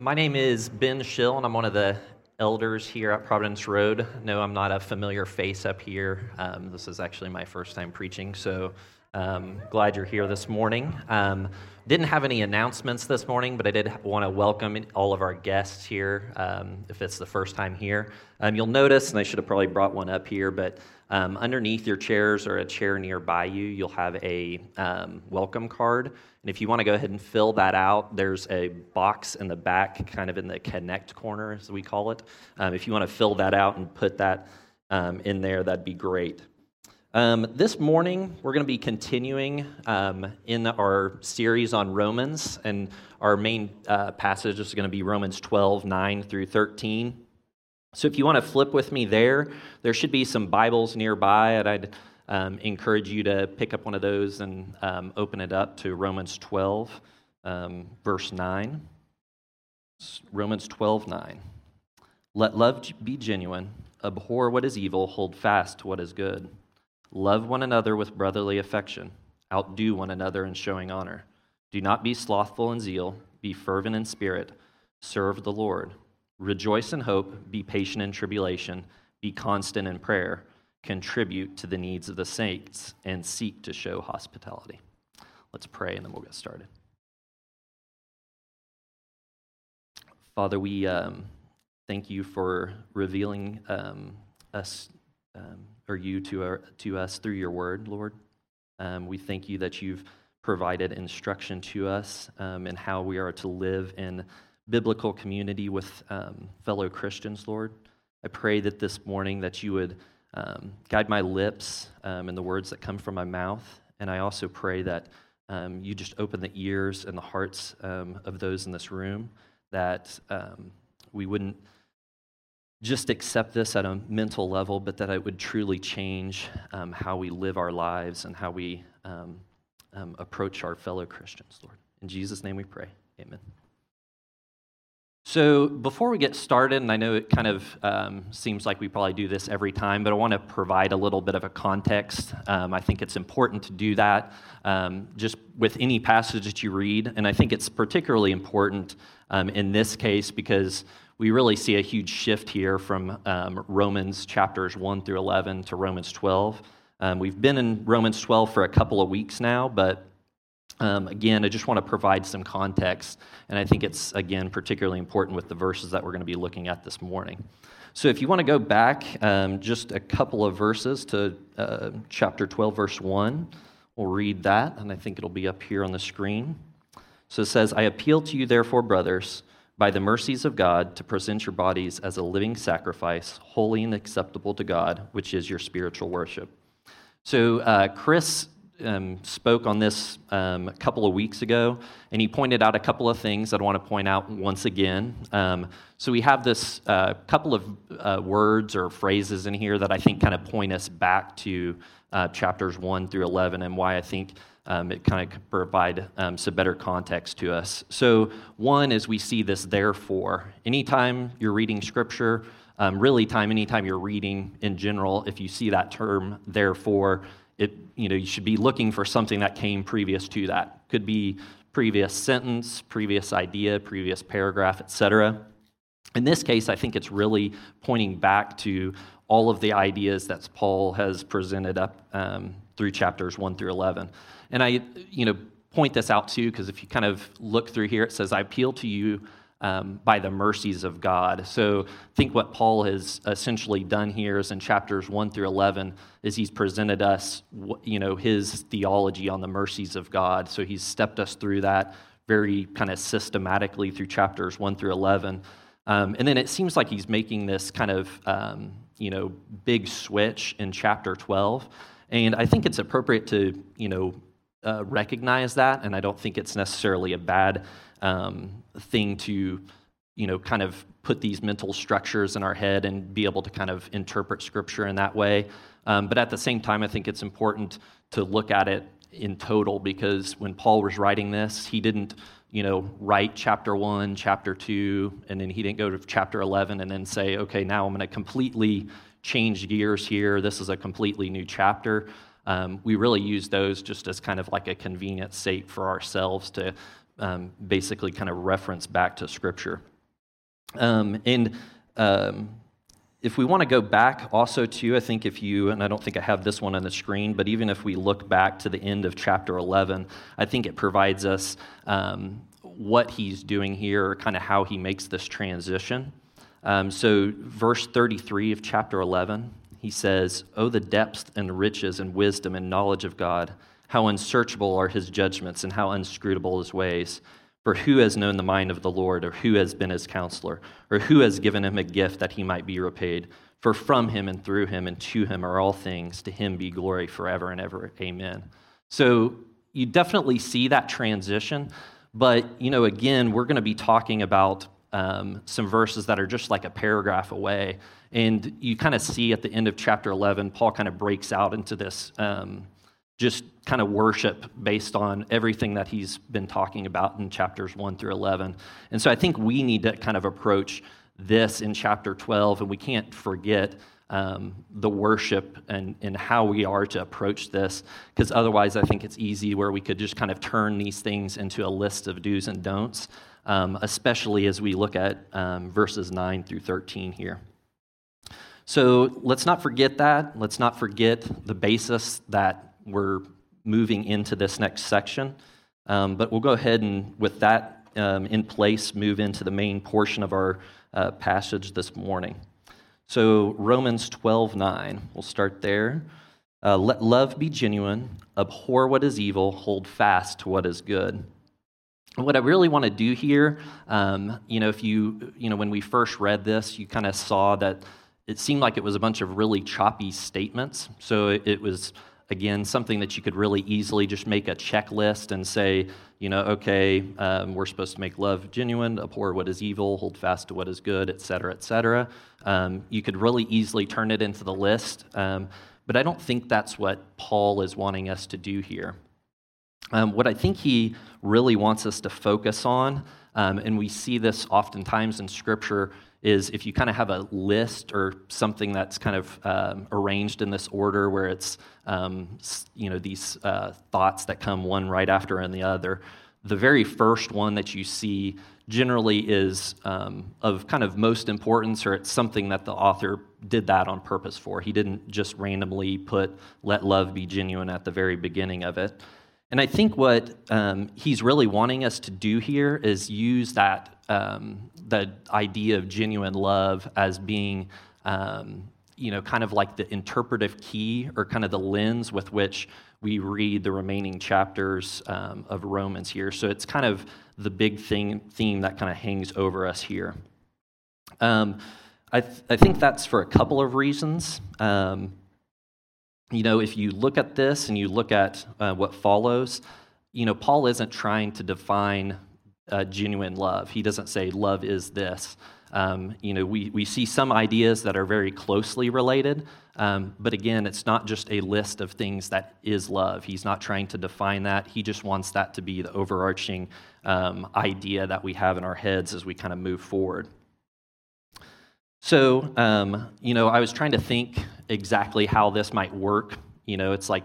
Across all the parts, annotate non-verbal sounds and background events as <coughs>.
My name is Ben Schill, and I'm one of the elders here at Providence Road. No, I'm not a familiar face up here. Um, this is actually my first time preaching, so um, glad you're here this morning. Um, didn't have any announcements this morning, but I did want to welcome all of our guests here um, if it's the first time here. Um, you'll notice, and I should have probably brought one up here, but um, underneath your chairs or a chair nearby you, you'll have a um, welcome card. And if you want to go ahead and fill that out, there's a box in the back, kind of in the connect corner, as we call it. Um, if you want to fill that out and put that um, in there, that'd be great. Um, this morning, we're going to be continuing um, in our series on Romans, and our main uh, passage is going to be Romans 12, 9 through 13. So if you want to flip with me there, there should be some Bibles nearby, and I'd um, encourage you to pick up one of those and um, open it up to Romans 12, um, verse 9. Romans 12, 9. Let love be genuine, abhor what is evil, hold fast to what is good. Love one another with brotherly affection, outdo one another in showing honor. Do not be slothful in zeal, be fervent in spirit, serve the Lord. Rejoice in hope, be patient in tribulation, be constant in prayer contribute to the needs of the saints, and seek to show hospitality. Let's pray and then we'll get started. Father, we um, thank you for revealing um, us um, or you to, our, to us through your word, Lord. Um, we thank you that you've provided instruction to us um, in how we are to live in biblical community with um, fellow Christians, Lord. I pray that this morning that you would um, guide my lips um, and the words that come from my mouth. And I also pray that um, you just open the ears and the hearts um, of those in this room, that um, we wouldn't just accept this at a mental level, but that it would truly change how we live our lives and how we approach our fellow Christians, Lord. In Jesus' name we pray. Amen. So, before we get started, and I know it kind of um, seems like we probably do this every time, but I want to provide a little bit of a context. Um, I think it's important to do that um, just with any passage that you read, and I think it's particularly important um, in this case because we really see a huge shift here from um, Romans chapters 1 through 11 to Romans 12. Um, we've been in Romans 12 for a couple of weeks now, but um, again, I just want to provide some context, and I think it's, again, particularly important with the verses that we're going to be looking at this morning. So, if you want to go back um, just a couple of verses to uh, chapter 12, verse 1, we'll read that, and I think it'll be up here on the screen. So it says, I appeal to you, therefore, brothers, by the mercies of God, to present your bodies as a living sacrifice, holy and acceptable to God, which is your spiritual worship. So, uh, Chris um, spoke on this um, a couple of weeks ago, and he pointed out a couple of things that I want to point out once again. Um, so we have this uh, couple of uh, words or phrases in here that I think kind of point us back to uh, chapters 1 through 11 and why I think um, it kind of provide um, some better context to us. So one is we see this therefore. Anytime you're reading scripture, um, really time anytime you're reading in general, if you see that term therefore, it, you know, you should be looking for something that came previous to that. Could be previous sentence, previous idea, previous paragraph, etc. In this case, I think it's really pointing back to all of the ideas that Paul has presented up um, through chapters 1 through 11. And I, you know, point this out too, because if you kind of look through here, it says, I appeal to you um, by the mercies of God. So I think what Paul has essentially done here is in chapters 1 through 11 is he's presented us, you know, his theology on the mercies of God. So he's stepped us through that very kind of systematically through chapters 1 through 11. Um, and then it seems like he's making this kind of, um, you know, big switch in chapter 12. And I think it's appropriate to, you know, uh, recognize that. And I don't think it's necessarily a bad um, thing to, you know, kind of put these mental structures in our head and be able to kind of interpret scripture in that way. Um, but at the same time, I think it's important to look at it in total because when Paul was writing this, he didn't, you know, write chapter one, chapter two, and then he didn't go to chapter 11 and then say, okay, now I'm going to completely change gears here. This is a completely new chapter. Um, we really use those just as kind of like a convenient sake for ourselves to um, basically kind of reference back to Scripture. Um, and um, if we want to go back also to, I think if you, and I don't think I have this one on the screen, but even if we look back to the end of chapter 11, I think it provides us um, what he's doing here, kind of how he makes this transition. Um, so, verse 33 of chapter 11, he says, Oh, the depth and riches and wisdom and knowledge of God! How unsearchable are his judgments and how inscrutable his ways! For who has known the mind of the Lord, or who has been his counselor, or who has given him a gift that he might be repaid? For from him and through him and to him are all things. To him be glory forever and ever. Amen. So you definitely see that transition. But, you know, again, we're going to be talking about um, some verses that are just like a paragraph away. And you kind of see at the end of chapter 11, Paul kind of breaks out into this. Um, just kind of worship based on everything that he's been talking about in chapters 1 through 11. And so I think we need to kind of approach this in chapter 12, and we can't forget um, the worship and, and how we are to approach this, because otherwise I think it's easy where we could just kind of turn these things into a list of do's and don'ts, um, especially as we look at um, verses 9 through 13 here. So let's not forget that. Let's not forget the basis that we're moving into this next section. Um, but we'll go ahead and, with that um, in place, move into the main portion of our uh, passage this morning. So, Romans 12 9, we'll start there. Uh, Let love be genuine, abhor what is evil, hold fast to what is good. What I really want to do here, um, you know, if you, you know, when we first read this, you kind of saw that it seemed like it was a bunch of really choppy statements. So it, was again, something that you could really easily just make a checklist and say, you know, okay, um, we're supposed to make love genuine, abhor what is evil, hold fast to what is good, et cetera, et cetera. Um, you could really easily turn it into the list, um, but I don't think that's what Paul is wanting us to do here. Um, what I think he really wants us to focus on, um, and we see this oftentimes in Scripture, is if you kind of have a list or something that's kind of um, arranged in this order where it's um, you know these uh, thoughts that come one right after and the other the very first one that you see generally is um, of kind of most importance or it's something that the author did that on purpose for. He didn't just randomly put let love be genuine at the very beginning of it and i think what um, he's really wanting us to do here is use that um, the idea of genuine love as being, um, you know, kind of like the interpretive key or kind of the lens with which we read the remaining chapters um, of Romans here. So it's kind of the big thing, theme that kind of hangs over us here. Um, I, th- I, think that's for a couple of reasons. You know, if you look at this and you look at uh, what follows, you know, Paul isn't trying to define uh, genuine love. He doesn't say love is this. Um, you know, we, we see some ideas that are very closely related, um, but again, it's not just a list of things that is love. He's not trying to define that. He just wants that to be the overarching um, idea that we have in our heads as we kind of move forward. So, um, you know, I was trying to think exactly how this might work. You know, it's like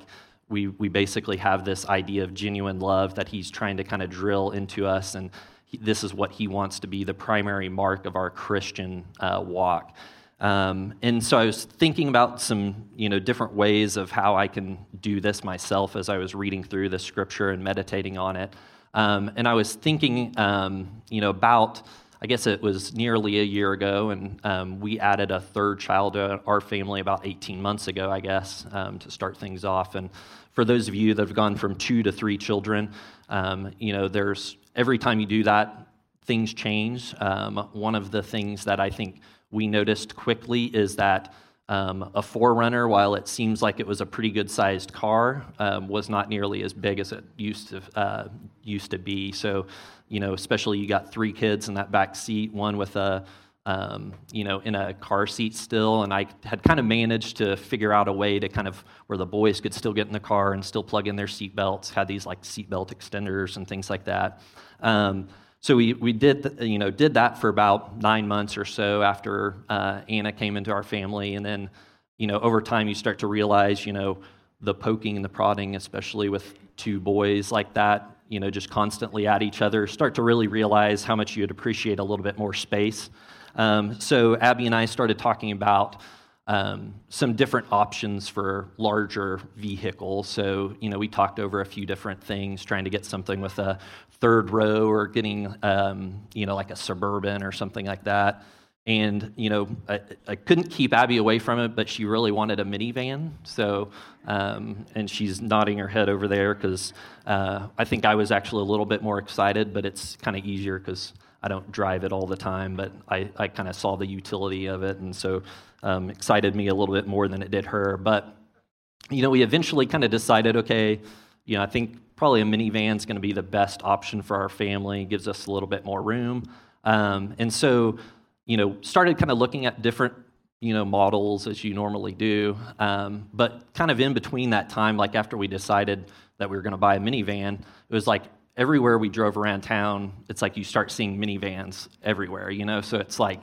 we, we basically have this idea of genuine love that he's trying to kind of drill into us, and he, this is what he wants to be the primary mark of our Christian uh, walk. Um, and so I was thinking about some, you know, different ways of how I can do this myself as I was reading through the scripture and meditating on it. Um, and I was thinking, um, you know, about I guess it was nearly a year ago, and um, we added a third child to our family about 18 months ago, I guess, um, to start things off. And for those of you that have gone from two to three children, um, you know, there's every time you do that, things change. Um, one of the things that I think we noticed quickly is that um, a 4Runner, while it seems like it was a pretty good sized car, um, was not nearly as big as it used to, uh, used to be. So you know, especially you got three kids in that back seat, one with a, um, you know, in a car seat still, and I had kind of managed to figure out a way to kind of where the boys could still get in the car and still plug in their seat belts. Had these like seat belt extenders and things like that. Um, so we, we did you know did that for about nine months or so after uh, Anna came into our family, and then you know over time you start to realize you know the poking and the prodding, especially with two boys like that, you know, just constantly at each other, start to really realize how much you'd appreciate a little bit more space. Um, so Abby and I started talking about um, some different options for larger vehicles. So, you know, we talked over a few different things, trying to get something with a third row or getting, um, you know, like a suburban or something like that. And, you know, I, I, couldn't keep Abby away from it, but she really wanted a minivan. So, um, and she's nodding her head over there because uh, I think I was actually a little bit more excited, but it's kind of easier because I don't drive it all the time, but I, I kind of saw the utility of it. And so, um, excited me a little bit more than it did her. But, you know, we eventually kind of decided okay, you know, I think probably a minivan is going to be the best option for our family, gives us a little bit more room. Um, and so, you know, started kind of looking at different, you know, models as you normally do. Um, but kind of in between that time, like after we decided that we were going to buy a minivan, it was like everywhere we drove around town, it's like you start seeing minivans everywhere, you know? So it's like,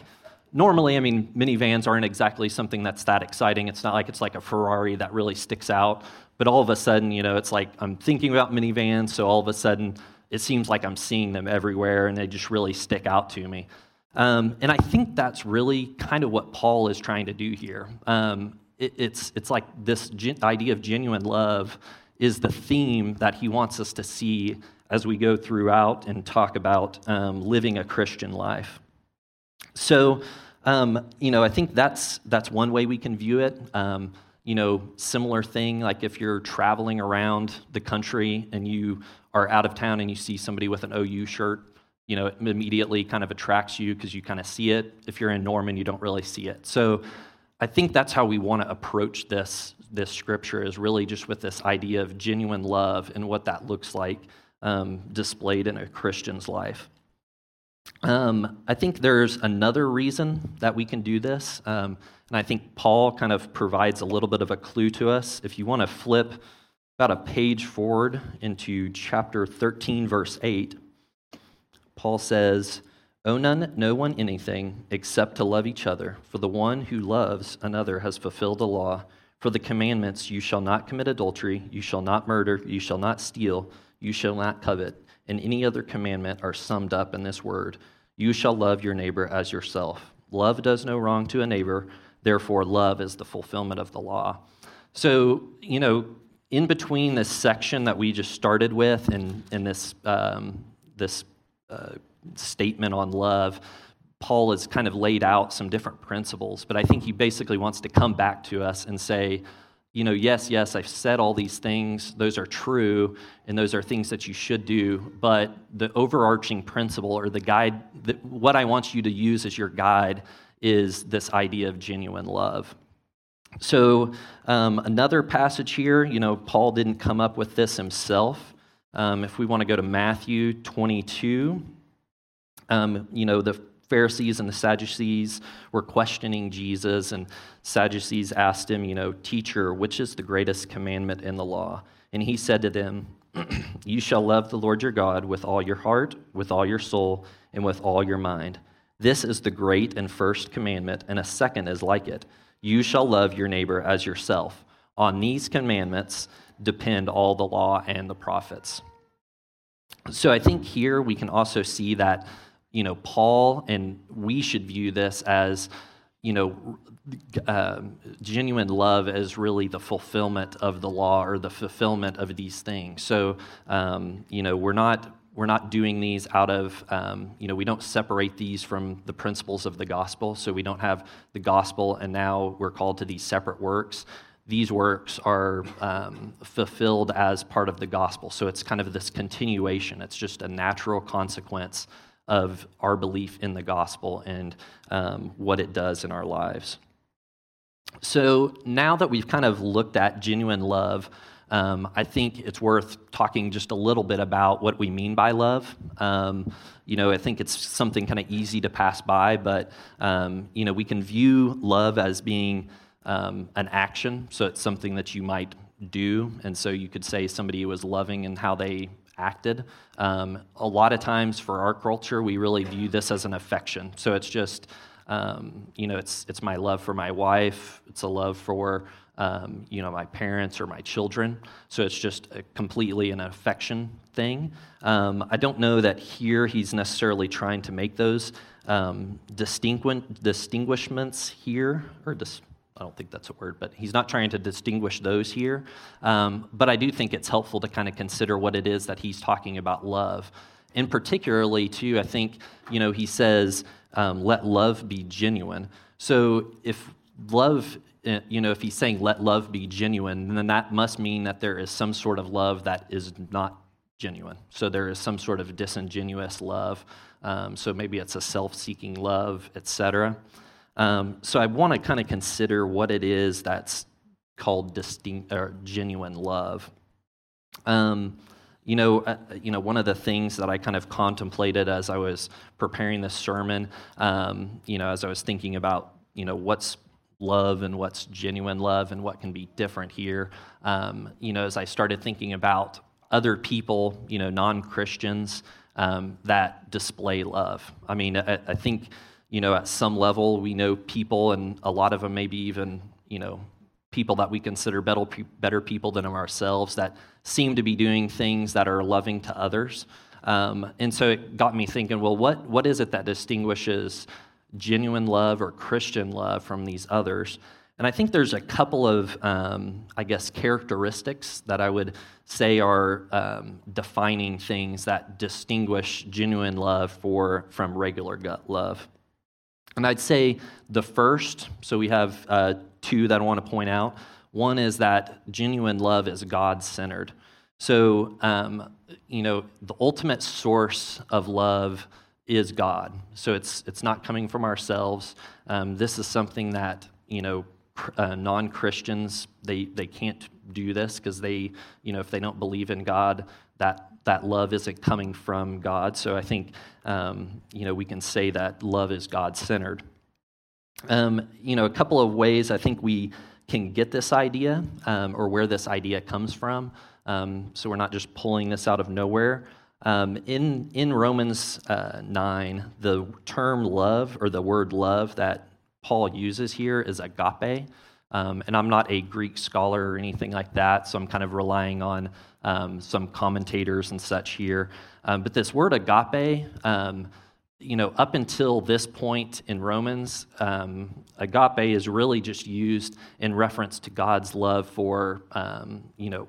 normally, I mean, minivans aren't exactly something that's that exciting. It's not like it's like a Ferrari that really sticks out. But all of a sudden, you know, it's like I'm thinking about minivans, so all of a sudden, it seems like I'm seeing them everywhere and they just really stick out to me. Um, and I think that's really kind of what Paul is trying to do here. Um, it, it's, it's like this gen- idea of genuine love is the theme that he wants us to see as we go throughout and talk about um, living a Christian life. So, um, you know, I think that's, that's one way we can view it. You know, similar thing, like if you're traveling around the country and you are out of town and you see somebody with an OU shirt, you know, it immediately kind of attracts you because you kind of see it. If you're in Norman, you don't really see it. So I think that's how we want to approach this, this scripture is really just with this idea of genuine love and what that looks like um, displayed in a Christian's life. Um, I think there's another reason that we can do this, um, and I think Paul kind of provides a little bit of a clue to us. If you want to flip about a page forward into chapter 13, verse 8, Paul says, Owe none, no one anything except to love each other, for the one who loves another has fulfilled the law. For the commandments, you shall not commit adultery, you shall not murder, you shall not steal, you shall not covet, and any other commandment are summed up in this word You shall love your neighbor as yourself. Love does no wrong to a neighbor, therefore, love is the fulfillment of the law. So, you know, in between this section that we just started with and, and this, um, this uh, statement on love, Paul has kind of laid out some different principles, but I think he basically wants to come back to us and say, you know, yes, yes, I've said all these things. Those are true, and those are things that you should do. But the overarching principle or the guide, that what I want you to use as your guide is this idea of genuine love. So, um, another passage here, you know, Paul didn't come up with this himself. Um, if we want to go to Matthew 22, um, you know, the Pharisees and the Sadducees were questioning Jesus, and Sadducees asked him, you know, Teacher, which is the greatest commandment in the law? And he said to them, <clears throat> You shall love the Lord your God with all your heart, with all your soul, and with all your mind. This is the great and first commandment, and a second is like it. You shall love your neighbor as yourself. On these commandments depend all the law and the prophets. So I think here we can also see that, you know, Paul and we should view this as, you know, uh, genuine love as really the fulfillment of the law or the fulfillment of these things. So, um, you know, we're not we're not doing these out of um, you know we don't separate these from the principles of the gospel. So we don't have the gospel and now we're called to these separate works these works are um, fulfilled as part of the gospel. So it's kind of this continuation, it's just a natural consequence of our belief in the gospel and um, what it does in our lives. So now that we've kind of looked at genuine love, um, I think it's worth talking just a little bit about what we mean by love. Um, you know, I think it's something kind of easy to pass by, but um, you know, we can view love as being um, an action. So it's something that you might do. And so you could say somebody was loving in how they acted. Um, a lot of times for our culture, we really view this as an affection. So it's just, Um, you know, it's, it's my love for my wife, it's a love for, um, you know, my parents or my children. So it's just completely an affection thing. Um, I don't know that here he's necessarily trying to make those um, distinguishments here, or I don't think that's a word, but he's not trying to distinguish those here. Um, but I do think it's helpful to kind of consider what it is that he's talking about love. And particularly, too, I think, you know, he says, um, let love be genuine. So if love, eh, you know, if he's saying let love be genuine, then that must mean that there is some sort of love that is not genuine. So there is some sort of disingenuous love. Um, so maybe it's a self seeking love, etc. Um, so I want to kind of consider what it is that's called distinct or genuine love. Um, you know, uh, you know, one of the things that I kind of contemplated as I was preparing this sermon, um, you know, as I was thinking about, you know, what's love and what's genuine love and what can be different here, um, you know, as I started thinking about other people, you know, non Christians um, that display love. I mean, I, I think you know, at some level, we know people, and a lot of them maybe even, you know, people that we consider better, better people than ourselves that seem to be doing things that are loving to others. Um, and so it got me thinking, well, what, what is it that distinguishes genuine love or Christian love from these others? And I think there's a couple of, um, I guess, characteristics that I would say are um, defining things that distinguish genuine love for, from regular gut love. And I'd say the first, so we have uh, two that I want to point out. One is that genuine love is God centered. So, um, you know, the ultimate source of love is God. So it's, it's not coming from ourselves. Um, this is something that, you know, uh, non Christians, they, they can't do this because they, you know, if they don't believe in God, that that love isn't coming from God. So I think, um, you know, we can say that love is God centered. Um, you know, a couple of ways I think we can get this idea um, or where this idea comes from. Um, so we're not just pulling this out of nowhere. Um, in, in Romans uh, 9, the term love or the word love that Paul uses here is agape. Um, and I'm not a Greek scholar or anything like that, so I'm kind of relying on um, some commentators and such here. Um, but this word agape, um, you know, up until this point in Romans, um, agape is really just used in reference to God's love for, um, you know,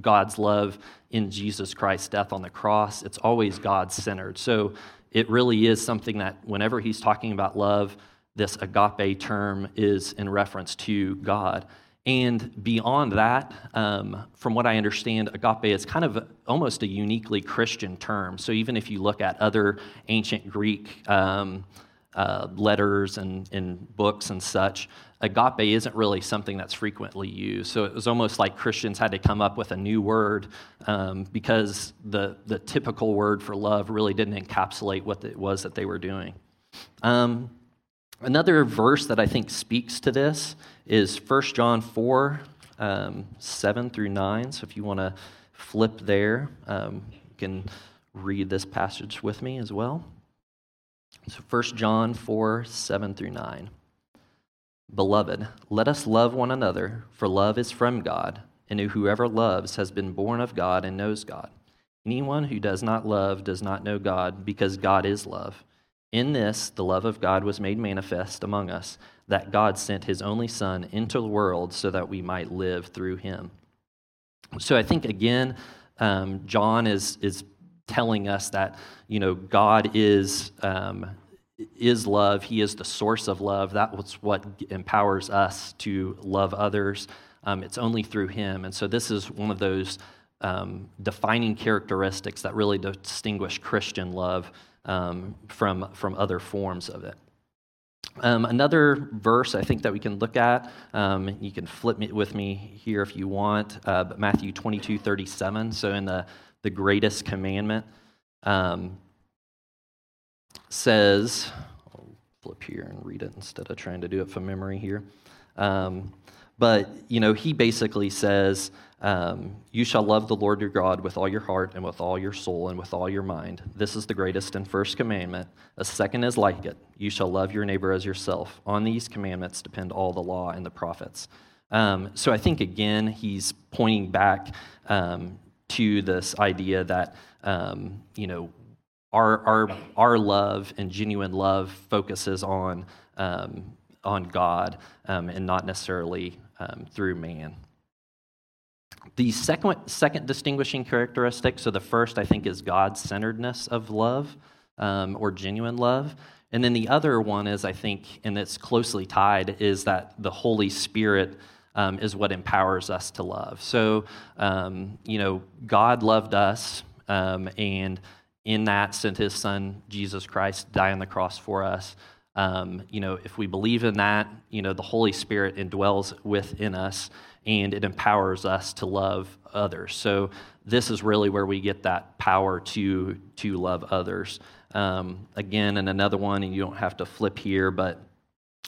God's love in Jesus Christ's death on the cross. It's always God centered. So it really is something that whenever he's talking about love, this agape term is in reference to God. And beyond that, um, from what I understand, agape is kind of almost a uniquely Christian term. So even if you look at other ancient Greek um, uh, letters and, and books and such, agape isn't really something that's frequently used. So it was almost like Christians had to come up with a new word um, because the, the typical word for love really didn't encapsulate what it was that they were doing. Um, Another verse that I think speaks to this is 1 John 4, um, 7 through 9. So if you want to flip there, um, you can read this passage with me as well. So 1 John 4, 7 through 9. Beloved, let us love one another, for love is from God, and whoever loves has been born of God and knows God. Anyone who does not love does not know God, because God is love. In this, the love of God was made manifest among us, that God sent his only Son into the world so that we might live through him. So I think, again, um, John is, is telling us that, you know, God is, um, is love. He is the source of love. That's what empowers us to love others. Um, it's only through him. And so this is one of those um, defining characteristics that really distinguish Christian love um, from, from other forms of it. Um, another verse I think that we can look at, um, you can flip me, with me here if you want, uh, but Matthew 22 37. So, in the, the greatest commandment, um, says, I'll flip here and read it instead of trying to do it from memory here. Um, But, you know, he basically says, um, You shall love the Lord your God with all your heart and with all your soul and with all your mind. This is the greatest and first commandment. A second is like it. You shall love your neighbor as yourself. On these commandments depend all the law and the prophets. Um, so I think, again, he's pointing back um, to this idea that, um, you know, our, our, our love and genuine love focuses on, um, on God um, and not necessarily through man. The second, second distinguishing characteristic, so the first I think is God centeredness of love um, or genuine love. And then the other one is, I think, and it's closely tied, is that the Holy Spirit um, is what empowers us to love. So, um, you know, God loved us, um, and in that sent his son, Jesus Christ, die on the cross for us. Um, you know, if we believe in that, you know, the Holy Spirit indwells within us and it empowers us to love others. So this is really where we get that power to to love others. Um, again, and another one, and you don't have to flip here, but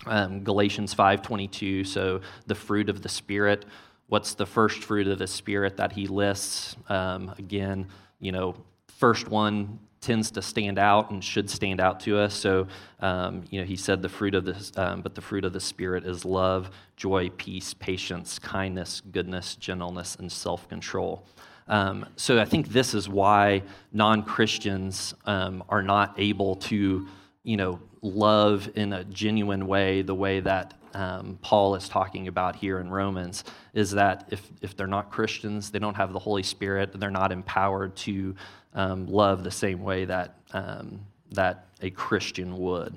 um, Galatians five twenty two. So the fruit of the Spirit. What's the first fruit of the Spirit that he lists? Um, again, you know, first one tends to stand out and should stand out to us. So, um, you know, he said the fruit of this, um, but the fruit of the Spirit is love, joy, peace, patience, kindness, goodness, gentleness, and self control. Um, so I think this is why non Christians um, are not able to, you know, love in a genuine way the way that um, Paul is talking about here in Romans is that if, if they're not Christians, they don't have the Holy Spirit, they're not empowered to um, love the same way that, um, that a Christian would.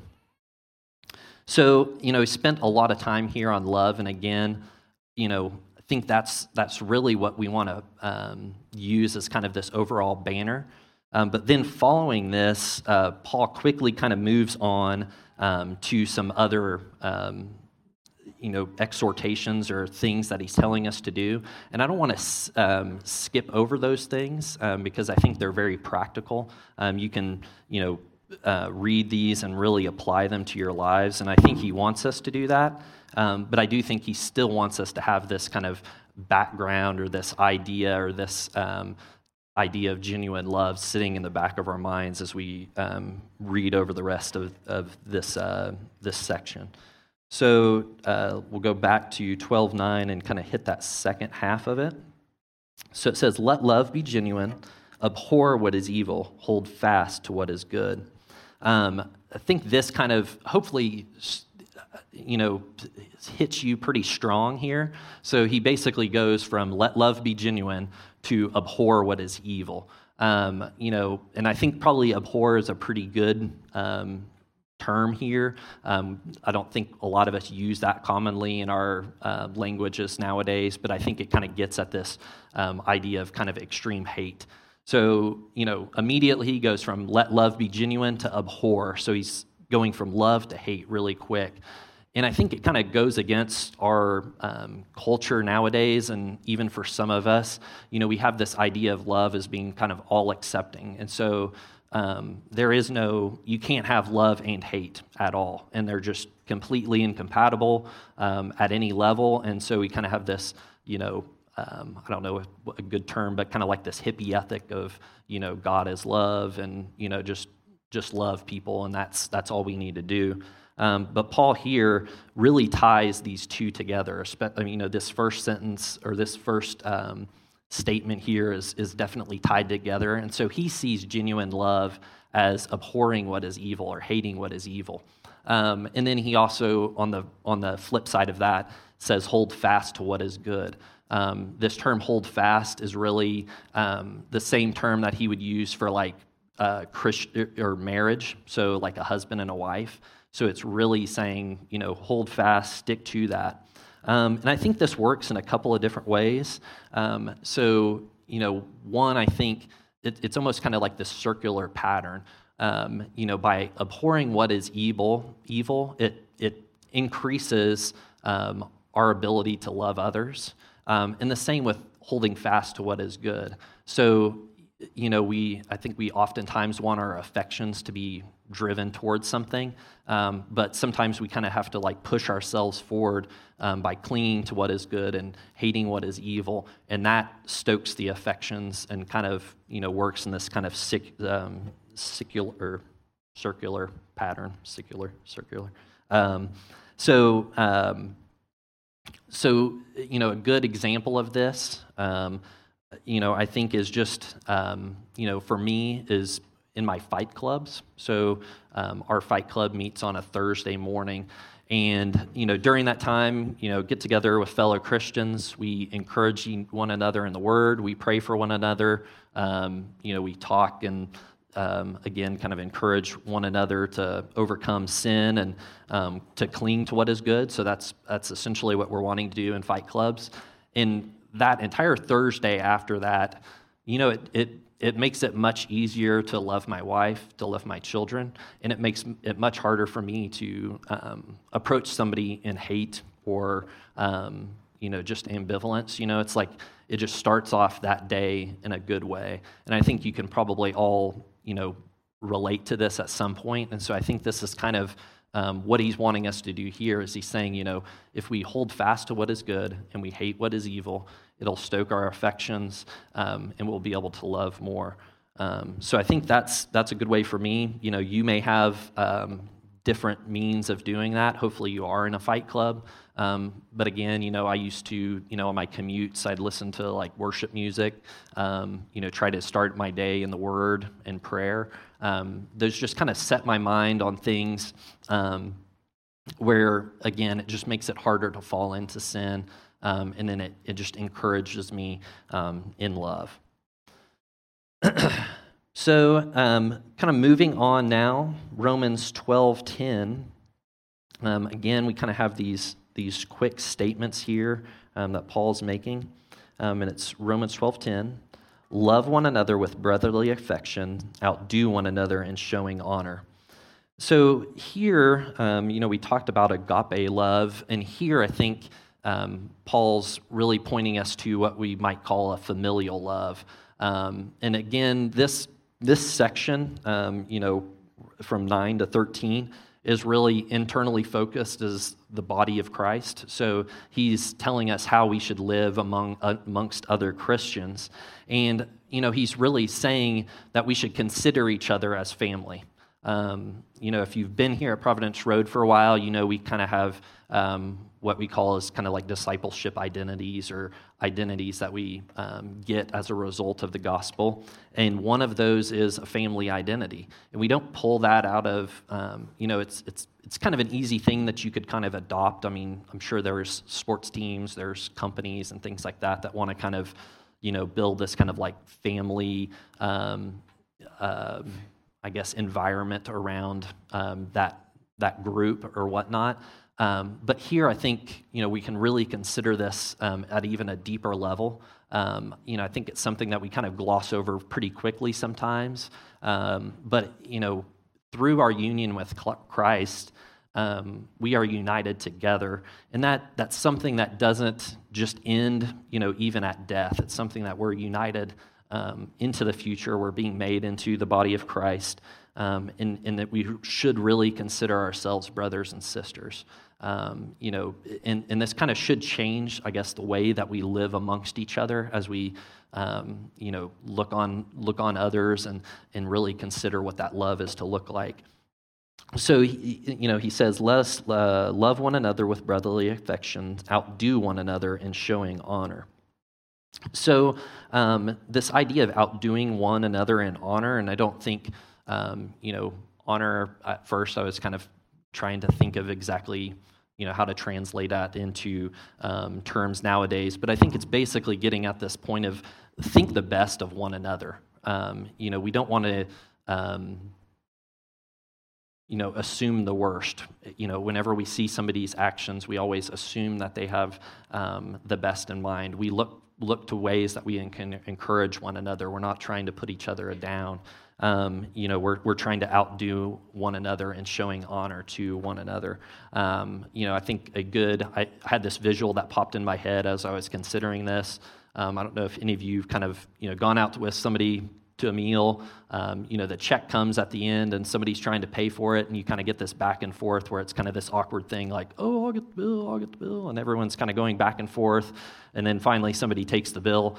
So, you know, he spent a lot of time here on love, and again, you know, I think that's, that's really what we want to um, use as kind of this overall banner. Um, but then following this, uh, Paul quickly kind of moves on um, to some other um, you know, exhortations or things that he's telling us to do. And I don't want to um, skip over those things um, because I think they're very practical. Um, you can, you know, uh, read these and really apply them to your lives. And I think he wants us to do that. Um, but I do think he still wants us to have this kind of background or this idea or this um, idea of genuine love sitting in the back of our minds as we um, read over the rest of, of this, uh, this section. So uh, we'll go back to 12.9 and kind of hit that second half of it. So it says, Let love be genuine, abhor what is evil, hold fast to what is good. Um, I think this kind of hopefully, you know, hits you pretty strong here. So he basically goes from let love be genuine to abhor what is evil. Um, you know, and I think probably abhor is a pretty good um, term here. Um, I don't think a lot of us use that commonly in our uh, languages nowadays, but I think it kind of gets at this um, idea of kind of extreme hate. So, you know, immediately he goes from let love be genuine to abhor. So he's going from love to hate really quick. And I think it kind of goes against our um, culture nowadays, and even for some of us, you know, we have this idea of love as being kind of all accepting. And so, um, there is no, you can't have love and hate at all. And they're just completely incompatible um, at any level. And so we kind of have this, you know, um, I don't know a, good term, but kind of like this hippie ethic of, you know, God is love and, you know, just, just love people. And that's, that's all we need to do. Um, but Paul here really ties these two together. I mean, you know, this first sentence or this first um, statement here is, is definitely tied together. And so he sees genuine love as abhorring what is evil or hating what is evil. Um, and then he also, on the, on the flip side of that, says, hold fast to what is good. Um, this term hold fast is really um, the same term that he would use for like uh, Christ- or marriage, so like a husband and a wife. So it's really saying, you know, hold fast, stick to that. Um, and I think this works in a couple of different ways. Um, so, you know, one, I think it, it's almost kind of like this circular pattern. Um, you know, by abhorring what is evil, evil, it it increases um, our ability to love others. Um, and the same with holding fast to what is good. So, you know, we I think we oftentimes want our affections to be driven towards something. Um, but sometimes we kind of have to like push ourselves forward um, by clinging to what is good and hating what is evil, and that stokes the affections and kind of you know works in this kind of sick, um, circular circular pattern, circular circular. Um, so um, so you know a good example of this um, you know i think is just you know for me is in my fight clubs. So um, our fight club meets on a thursday morning. And you know during that time you know get together with fellow christians. We encourage one another in the word. We pray for one another. Um, you know we talk and um, again, kind of encourage one another to overcome sin and um, to cling to what is good. So that's that's essentially what we're wanting to do in fight clubs. And that entire Thursday after that, you know, it, it it makes it much easier to love my wife, to love my children, and it makes it much harder for me to um, approach somebody in hate or um, you know just ambivalence. You know, it's like it just starts off that day in a good way, and I think you can probably all you know, relate to this at some point. And so I think this is kind of um, what he's wanting us to do here is he's saying, you know, if we hold fast to what is good and we hate what is evil, it'll stoke our affections um, and we'll be able to love more. Um, so I think that's that's a good way for me. You know, you may have um, different means of doing that. Hopefully, you are in a fight club. Um, but again, you know, I used to, you know, on my commutes, I'd listen to like worship music, um, you know, try to start my day in the Word and prayer. Um, those just kind of set my mind on things um, where, again, it just makes it harder to fall into sin. Um, and then it, it just encourages me um, in love. <clears throat> so, kind of moving on now, Romans 12 10. again, we kind of have these these quick statements here um, that Paul's making. Um, and it's Romans 12:10. Love one another with brotherly affection, outdo one another in showing honor. So here, um, you know, we talked about agape love, and here I think um, Paul's really pointing us to what we might call a familial love. Um, and again, this this section, um, you know, from nine to thirteen, is really internally focused as the body of Christ. So he's telling us how we should live among amongst other Christians. And you know, he's really saying that we should consider each other as family. Um, you know, if you've been here at Providence Road for a while, you know we kind of have um, what we call as kind of like discipleship identities or identities that we um, get as a result of the gospel. And one of those is a family identity. And we don't pull that out of, um, you know, it's, it's, it's kind of an easy thing that you could kind of adopt. I mean, I'm sure there's sports teams, there's companies and things like that that want to kind of, you know, build this kind of like family, um, uh, I guess, environment around um, that, that group or whatnot. Um, but here, I think you know we can really consider this um, at even a deeper level. Um, you know, I think it's something that we kind of gloss over pretty quickly sometimes. Um, but you know, through our union with Christ, um, we are united together, and that that's something that doesn't just end. You know, even at death, it's something that we're united um, into the future. We're being made into the body of Christ, and, and that we should really consider ourselves brothers and sisters. Um, you know, and, and this kind of should change, I guess, the way that we live amongst each other as we, um, you know, look on look on others and and really consider what that love is to look like. So, he, you know, he says, "Let us uh, love one another with brotherly affection, outdo one another in showing honor." So, um, this idea of outdoing one another in honor, and I don't think, um, you know, honor at first I was kind of trying to think of exactly you know how to translate that into um, terms nowadays. But i think it's basically getting at this point of think the best of one another. Um, you know we don't want to um, you know assume the worst. You know whenever we see somebody's actions we always assume that they have um, the best in mind. We look look to ways that we can encourage one another we're not trying to put each other down um, you know, we're, we're trying to outdo one another and showing honor to one another. Um, you know, I think a good, I had this visual that popped in my head as I was considering this. Um, I don't know if any of you have kind of, you know, gone out with somebody to a meal, um, you know, the check comes at the end and somebody's trying to pay for it, and you kind of get this back and forth where it's kind of this awkward thing like, oh, I'll get the bill, I'll get the bill, and everyone's kind of going back and forth, and then finally somebody takes the bill.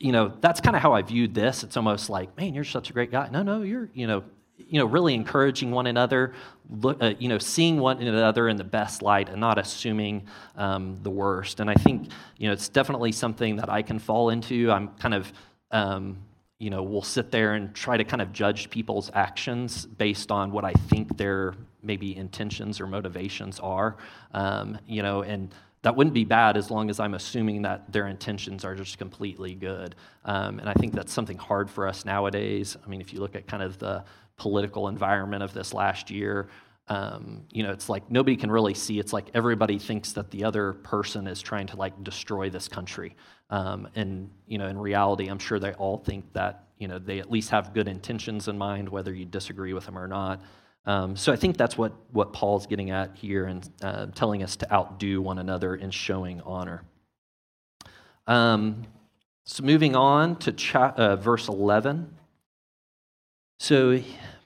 You know, that's kind of how I viewed this. It's almost like, man, you're such a great guy. No, no, you're, you know, you know, really encouraging one another, look, uh, you know, seeing one another in the best light and not assuming um, the worst. And I think, you know, it's definitely something that I can fall into. I'm kind of, um, you know, we'll sit there and try to kind of judge people's actions based on what I think their maybe intentions or motivations are, um, you know, and that wouldn't be bad as long as I'm assuming that their intentions are just completely good. Um, and I think that's something hard for us nowadays. I mean, if you look at kind of the political environment of this last year. Um, you know, it's like nobody can really see. It's like everybody thinks that the other person is trying to like destroy this country. Um, and you know, in reality, I'm sure they all think that you know they at least have good intentions in mind, whether you disagree with them or not. Um, so I think that's what what Paul's getting at here and uh, telling us to outdo one another in showing honor. Um, so moving on to cha- uh, verse 11. So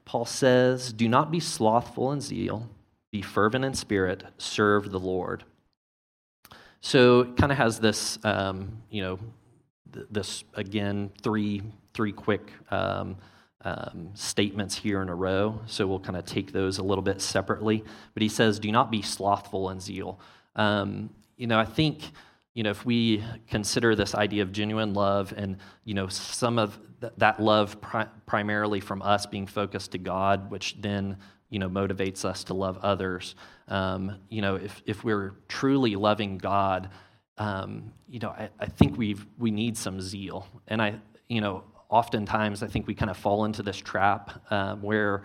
Paul says, Do not be slothful in zeal, be fervent in spirit, serve the Lord. So it kind of has this, um, you know, th- this again, three, three quick um, um, statements here in a row. So we'll kind of take those a little bit separately. But he says, Do not be slothful in zeal. Um, you know, I think you know, if we consider this idea of genuine love and, you know, some of th- that love pri- primarily from us being focused to God, which then, you know, motivates us to love others. Um, you know, if, if we're truly loving God, um, you know, I, I think we we need some zeal. And I, you know, oftentimes I think we kind of fall into this trap um, where,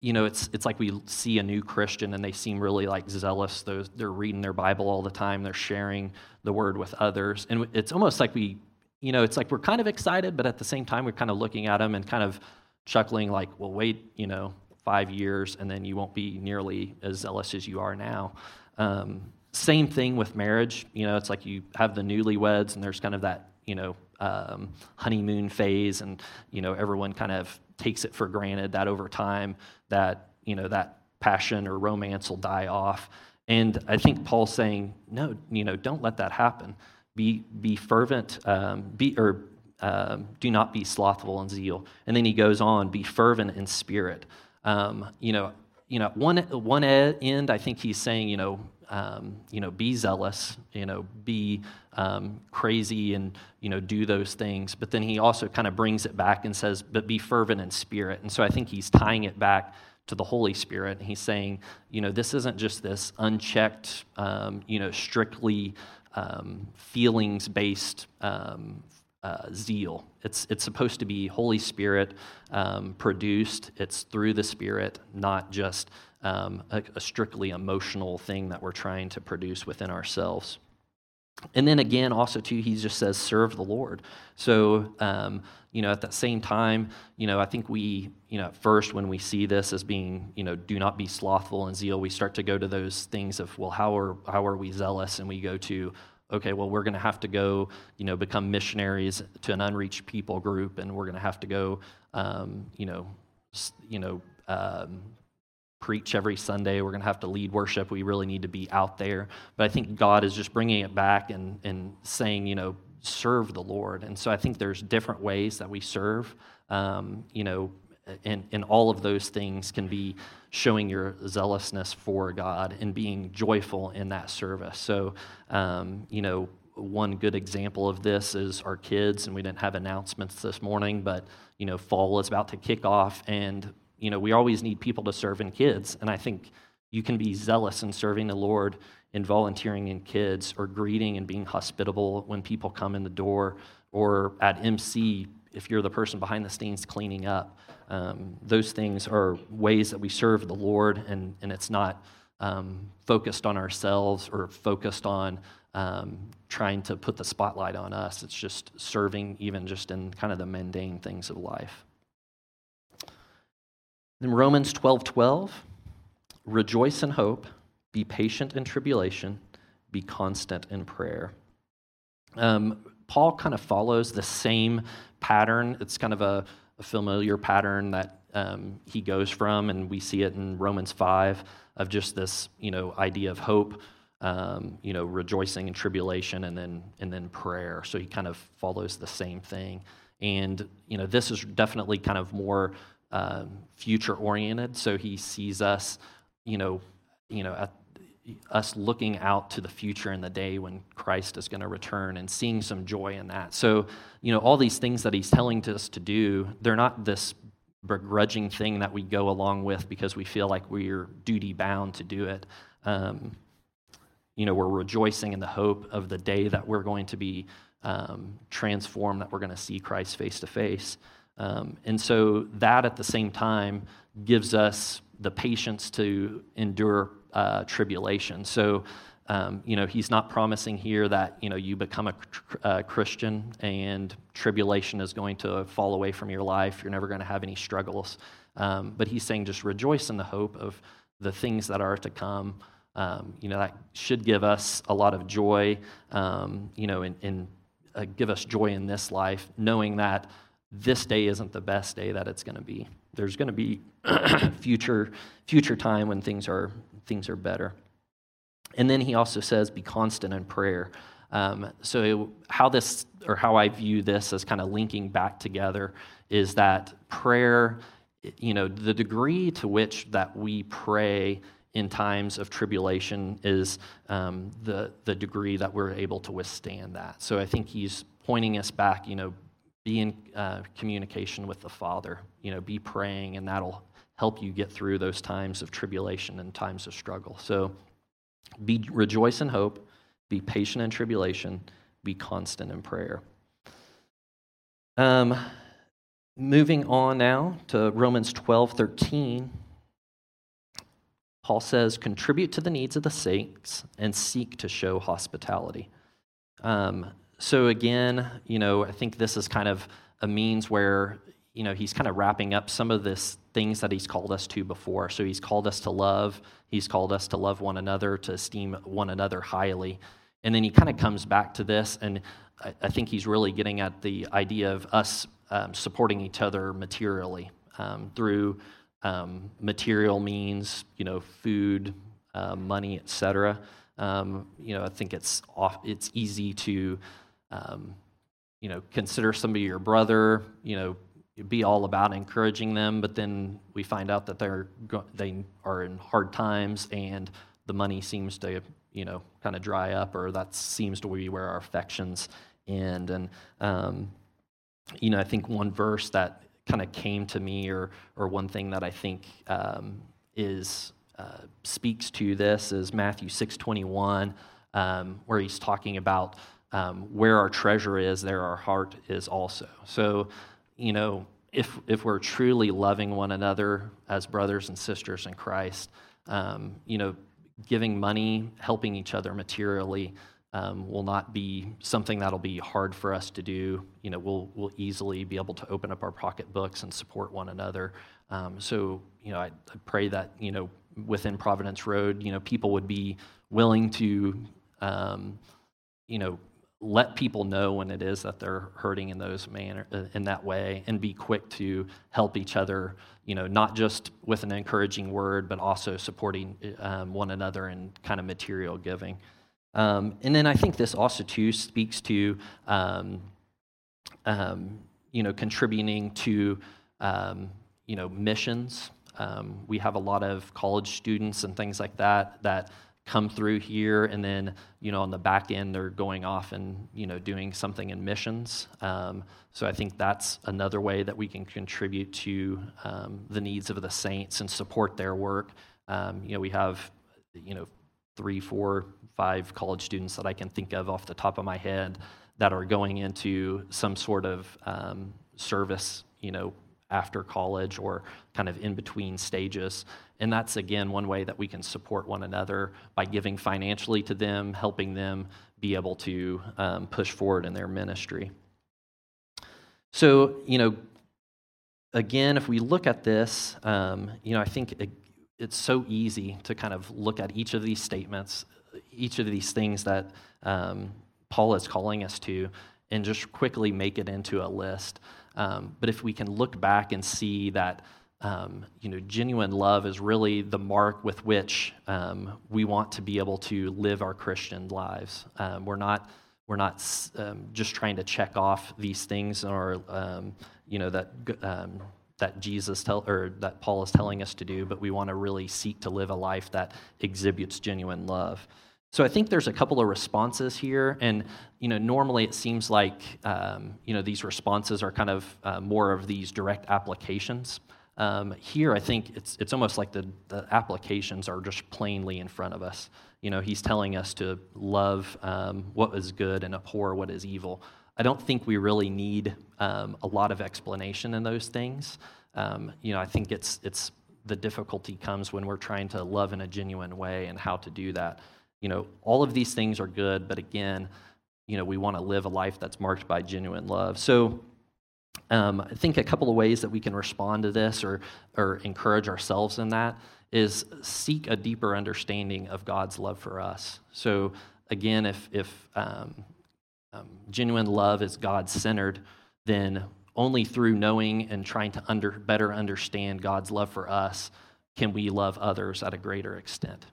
you know, it's, it's like we see a new Christian and they seem really like zealous. Those, they're reading their Bible all the time, they're sharing the word with others. And it's almost like we, you know, it's like we're kind of excited, but at the same time, we're kind of looking at them and kind of chuckling, like, well, wait, you know, five years and then you won't be nearly as zealous as you are now. Um, same thing with marriage. You know, it's like you have the newlyweds and there's kind of that, you know, um, honeymoon phase and, you know, everyone kind of takes it for granted that over time that you know that passion or romance will die off and i think paul's saying no you know don't let that happen be be fervent um, be or um, do not be slothful in zeal and then he goes on be fervent in spirit um, you know you know one one end i think he's saying you know um, you know, be zealous, you know, be um, crazy and, you know, do those things. But then he also kind of brings it back and says, but be fervent in spirit. And so I think he's tying it back to the Holy Spirit. And he's saying, you know, this isn't just this unchecked, um, you know, strictly um, feelings based um, uh, zeal. It's, it's supposed to be Holy Spirit um, produced. It's through the Spirit, not just um, a, a strictly emotional thing that we're trying to produce within ourselves. And then again, also too, he just says, serve the Lord. So, um, you know, at that same time, you know, I think we, you know, at first when we see this as being, you know, do not be slothful in zeal, we start to go to those things of, well, how are how are we zealous? And we go to, okay, well, we're going to have to go, you know, become missionaries to an unreached people group, and we're going to have to go, um, you know, you know, um, preach every Sunday. We're going to have to lead worship. We really need to be out there. But I think God is just bringing it back and, and saying, you know, serve the Lord. And so I think there's different ways that we serve. Um, you know, and, and all of those things can be showing your zealousness for God and being joyful in that service. So, um, you know, one good example of this is our kids, and we didn't have announcements this morning, but you know, fall is about to kick off, and you know, we always need people to serve in kids. And I think you can be zealous in serving the Lord in volunteering in kids or greeting and being hospitable when people come in the door or at MC if you're the person behind the scenes cleaning up. Um, those things are ways that we serve the Lord, and, and it's not um, focused on ourselves or focused on um, trying to put the spotlight on us. It's just serving, even just in kind of the mundane things of life. In Romans 12 12, rejoice in hope, be patient in tribulation, be constant in prayer. Um, Paul kind of follows the same pattern. It's kind of a, a familiar pattern that um, he goes from, and we see it in Romans 5 of just this, you know, idea of hope, um, you know, rejoicing in tribulation, and then and then prayer. So he kind of follows the same thing. And you know, this is definitely kind of more um, future oriented. So he sees us, you know, you know, at, us looking out to the future and the day when Christ is going to return and seeing some joy in that. So, you know, all these things that he's telling us to do, they're not this begrudging thing that we go along with because we feel like we're duty bound to do it. Um, you know, we're rejoicing in the hope of the day that we're going to be um, transformed, that we're going to see Christ face to face. Um, and so that at the same time gives us the patience to endure uh, tribulation. So, um, you know, he's not promising here that, you know, you become a, a Christian and tribulation is going to fall away from your life. You're never going to have any struggles. Um, but he's saying just rejoice in the hope of the things that are to come. Um, you know, that should give us a lot of joy, um, you know, and, uh, give us joy in this life, knowing that this day isn't the best day that it's going to be. There's going to be <coughs> future, future time when things are things are better. And then he also says, be constant in prayer. Um, so, how this, or how I view this as kind of linking back together, is that prayer, you know, the degree to which that we pray in times of tribulation is um, the, the degree that we're able to withstand that. So, I think he's pointing us back, you know, be in uh, communication with the Father, you know, be praying, and that'll help you get through those times of tribulation and times of struggle. So be rejoice in hope, be patient in tribulation, be constant in prayer. Um, moving on now to Romans 12 13. Paul says, contribute to the needs of the saints and seek to show hospitality. Um, so, again, you know, I think this is kind of a means where, you know, he's kind of wrapping up some of this things that he's called us to before. So he's called us to love, he's called us to love one another, to esteem one another highly. And then he kind of comes back to this, and I, I think he's really getting at the idea of us um, supporting each other materially um, through um, material means, you know, food, uh, money, etc. Um, you know, I think it's off, it's easy to, um, you know, consider somebody your brother, you know, be all about encouraging them, but then we find out that they're they are in hard times and the money seems to you know kind of dry up, or that seems to be where our affections end. And um, you know, I think one verse that kind of came to me, or or one thing that I think um, is uh, speaks to this is Matthew six twenty one, um, where he's talking about um, where our treasure is, there our heart is also. So you know, if, if we're truly loving one another as brothers and sisters in Christ, um, you know, giving money, helping each other materially um, will not be something that'll be hard for us to do. You know, we'll, we'll easily be able to open up our pocketbooks and support one another. Um, so, you know, I, I, pray that, you know, within Providence Road, you know, people would be willing to, um, you know, let people know when it is that they're hurting in those manner uh, in that way and be quick to help each other you know not just with an encouraging word but also supporting um, one another in kind of material giving. Um, and then i think this also too speaks to um, um you know contributing to um, you know missions. Um, we have a lot of college students and things like that that come through here and then you know on the back end they're going off and you know doing something in missions um, so i think that's another way that we can contribute to um, the needs of the saints and support their work um, you know we have you know three four five college students that i can think of off the top of my head that are going into some sort of um, service you know after college or kind of in between stages. And that's, again, one way that we can support one another by giving financially to them, helping them be able to um, push forward in their ministry. So, you know, again, if we look at this, um, you know, I think it, it's so easy to kind of look at each of these statements, each of these things that um, Paul is calling us to, and just quickly make it into a list. Um, but if we can look back and see that um, you know, genuine love is really the mark with which um, we want to be able to live our Christian lives. Um, we're not we're not um, just trying to check off these things or um, you know that um, that Jesus tell or that Paul is telling us to do, but we want to really seek to live a life that exhibits genuine love. So I think there's a couple of responses here, and you know, normally it seems like you know these responses are kind of uh, more of these direct applications. Um, here, I think it's, it's almost like the, the applications are just plainly in front of us. You know, he's telling us to love um, what is good and abhor what is evil. I don't think we really need um, a lot of explanation in those things. Um, you know, I think it's, it's the difficulty comes when we're trying to love in a genuine way and how to do that. You know, all of these things are good, but again, you know, we want to live a life that's marked by genuine love. So, um, I think a couple of ways that we can respond to this or, or encourage ourselves in that is seek a deeper understanding of God's love for us. So, again, if, if um, um, genuine love is God centered, then only through knowing and trying to under, better understand God's love for us can we love others at a greater extent.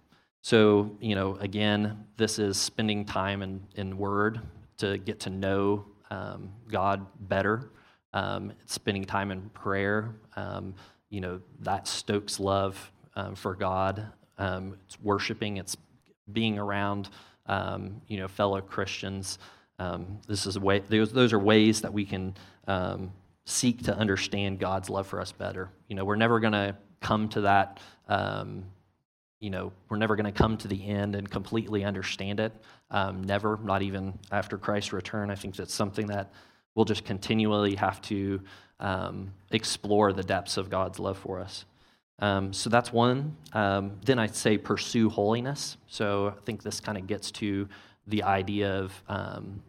So, you know, again, this is spending time in, in Word to get to know um, God better um, spending time in prayer. Um, you know, that stokes love um, for God. Um, it's worshiping, it's being around, um, you know, fellow Christians. Um, this is a way, those, those are ways that we can seek to understand God's love for us better. You know, we're never going to come to that you know, we're never going to come to the end and completely understand it. Never, not even after Christ's return. I think that's something that we'll just continually have to um, explore the depths of God's love for us. Um, so that's one. Um, then I'd say pursue holiness. So I think this kind of gets to the idea of um,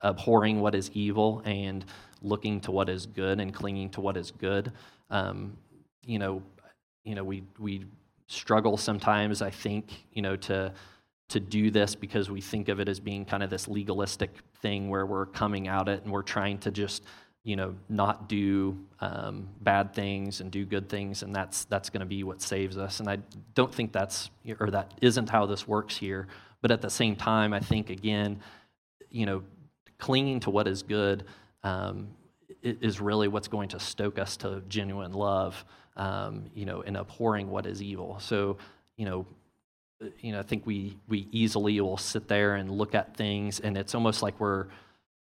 abhorring what is evil and looking to what is good and clinging to what is good. Um, you know, you know, we we struggle sometimes. I think you know to to do this because we think of it as being kind of this legalistic thing where we're coming out it and we're trying to just you know not do um, bad things and do good things and that's that's going to be what saves us. And i don't think that's or that isn't how this works here. But at the same time i think again you know clinging to what is good um, is really what's going to stoke us to genuine love um, you know and abhorring what is evil. So you know you know, I think we, we easily will sit there and look at things, and it's almost like we're,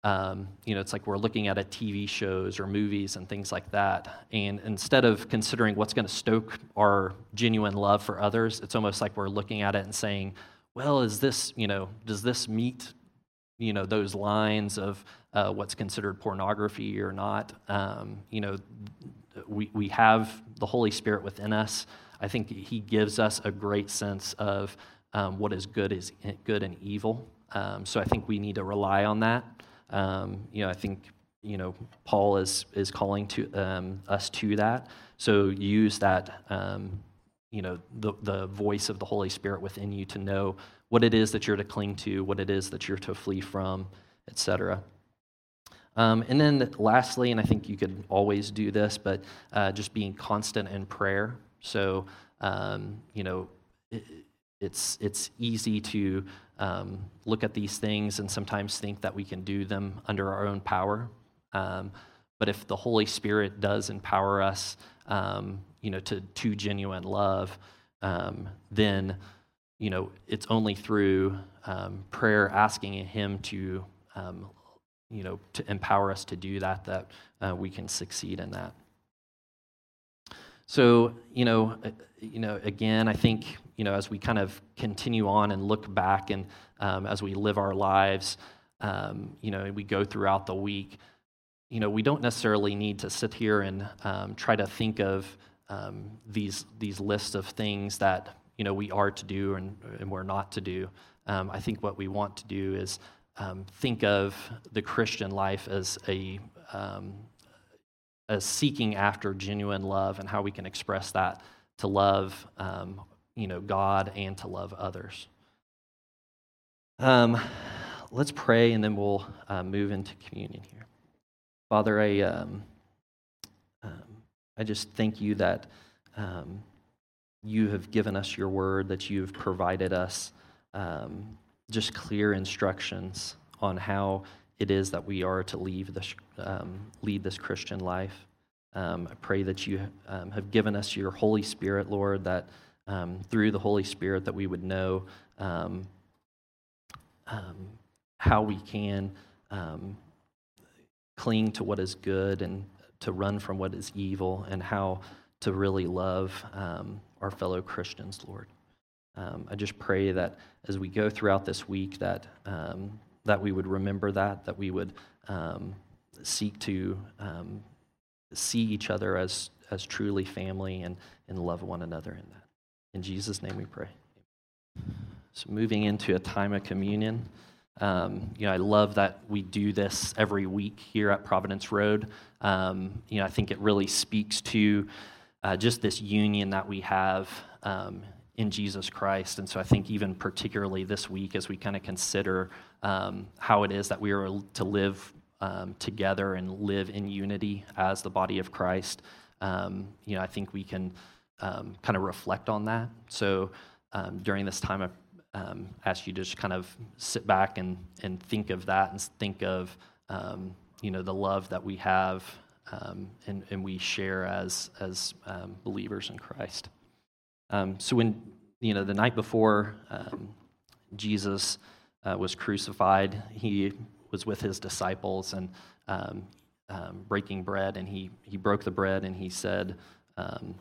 um, you know, it's like we're looking at a TV shows or movies and things like that. And instead of considering what's going to stoke our genuine love for others, it's almost like we're looking at it and saying, well, is this, you know, does this meet, you know, those lines of uh, what's considered pornography or not? Um, you know, we, we have the Holy Spirit within us. I think he gives us a great sense of um, what is good is good and evil. Um, so I think we need to rely on that. Um, you know, I think you know Paul is is calling to um, us to that. So use that. Um, you know, the the voice of the Holy Spirit within you to know what it is that you're to cling to, what it is that you're to flee from, etc. Um, and then lastly, and I think you could always do this, but uh, just being constant in prayer. So, um, you know, it, it's, it's easy to um, look at these things and sometimes think that we can do them under our own power. Um, but if the Holy Spirit does empower us, um, you know, to, to genuine love, um, then, you know, it's only through um, prayer asking Him to, you know, to empower us to do that that uh, we can succeed in that. So, you know, uh, you know, again, I think, you know, as we kind of continue on and look back and um, as we live our lives, um, you know, we go throughout the week, you know, we don't necessarily need to sit here and um, try to think of um, these, these lists of things that, you know, we are to do and, and we're not to do. Um, I think what we want to do is um, think of the Christian life as a, as seeking after genuine love and how we can express that to love um, you know god and to love others. Um, let's pray and then we'll uh, move into communion here. Father i um, um, I just thank you that um, you have given us your word, that you've provided us um, just clear instructions on how it is that we are to lead this, um, lead this Christian life. Um, I pray that you um, have given us your Holy Spirit, Lord, that um, through the Holy Spirit that we would know um, um, how we can cling to what is good and to run from what is evil, and how to really love our fellow Christians, Lord. I just pray that as we go throughout this week, that that we would remember that, that we would um, seek to um, see each other as, as truly family and, and love one another in that. In Jesus' name we pray. So, moving into a time of communion. Um, you know, I love that we do this every week here at Providence Road. Um, you know, I think it really speaks to uh, just this union that we have um, in Jesus Christ. And so I think even particularly this week, as we kind of consider um, how it is that we are to live um, together and live in unity as the body of Christ, um, you know, I think we can um, kind of reflect on that. So um, during this time, I um, ask you to just kind of sit back and, and think of that and think of, you know, the love that we have and, and we share as, as believers in Christ. Um, so when you know the night before um, Jesus uh, was crucified, he was with his disciples and um, um breaking bread, and he he broke the bread and he said, um,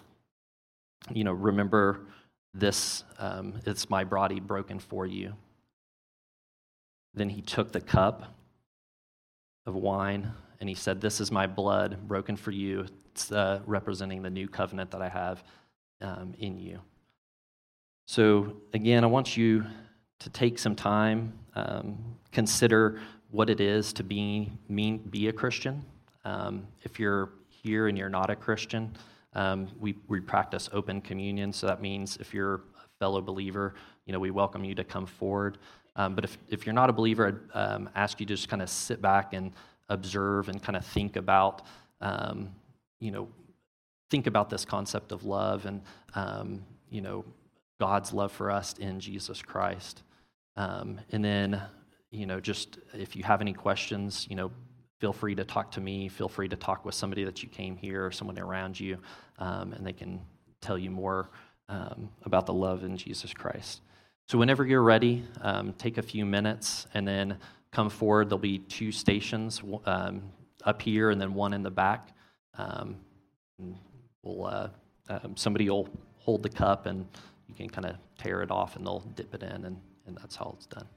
you know, remember this. Um, it's my body broken for you. Then he took the cup of wine and he said, "This is my blood broken for you. It's uh, representing the new covenant that I have." um, in you. So, again, I want you to take some time, um, consider what it is to be, mean, be a Christian. Um, if you're here and you're not a Christian, um, we, we practice open communion. So that means if you're a fellow believer, you know, we welcome you to come forward. Um, but if, if you're not a believer, I'd um, ask you to just kind of sit back and observe and kind of think about, you know, think about this concept of love and um, you know God's love for us in Jesus Christ. Um, and then you know just if you have any questions, you know feel free to talk to me. Feel free to talk with somebody that you came here or someone around you, um, and they can tell you more um, about the love in Jesus Christ. So whenever you're ready, um, take a few minutes and then come forward. There'll be two stations um, up here and then one in the back will uh, um, somebody will hold the cup and you can kind of tear it off and they'll dip it in and, and that's how it's done.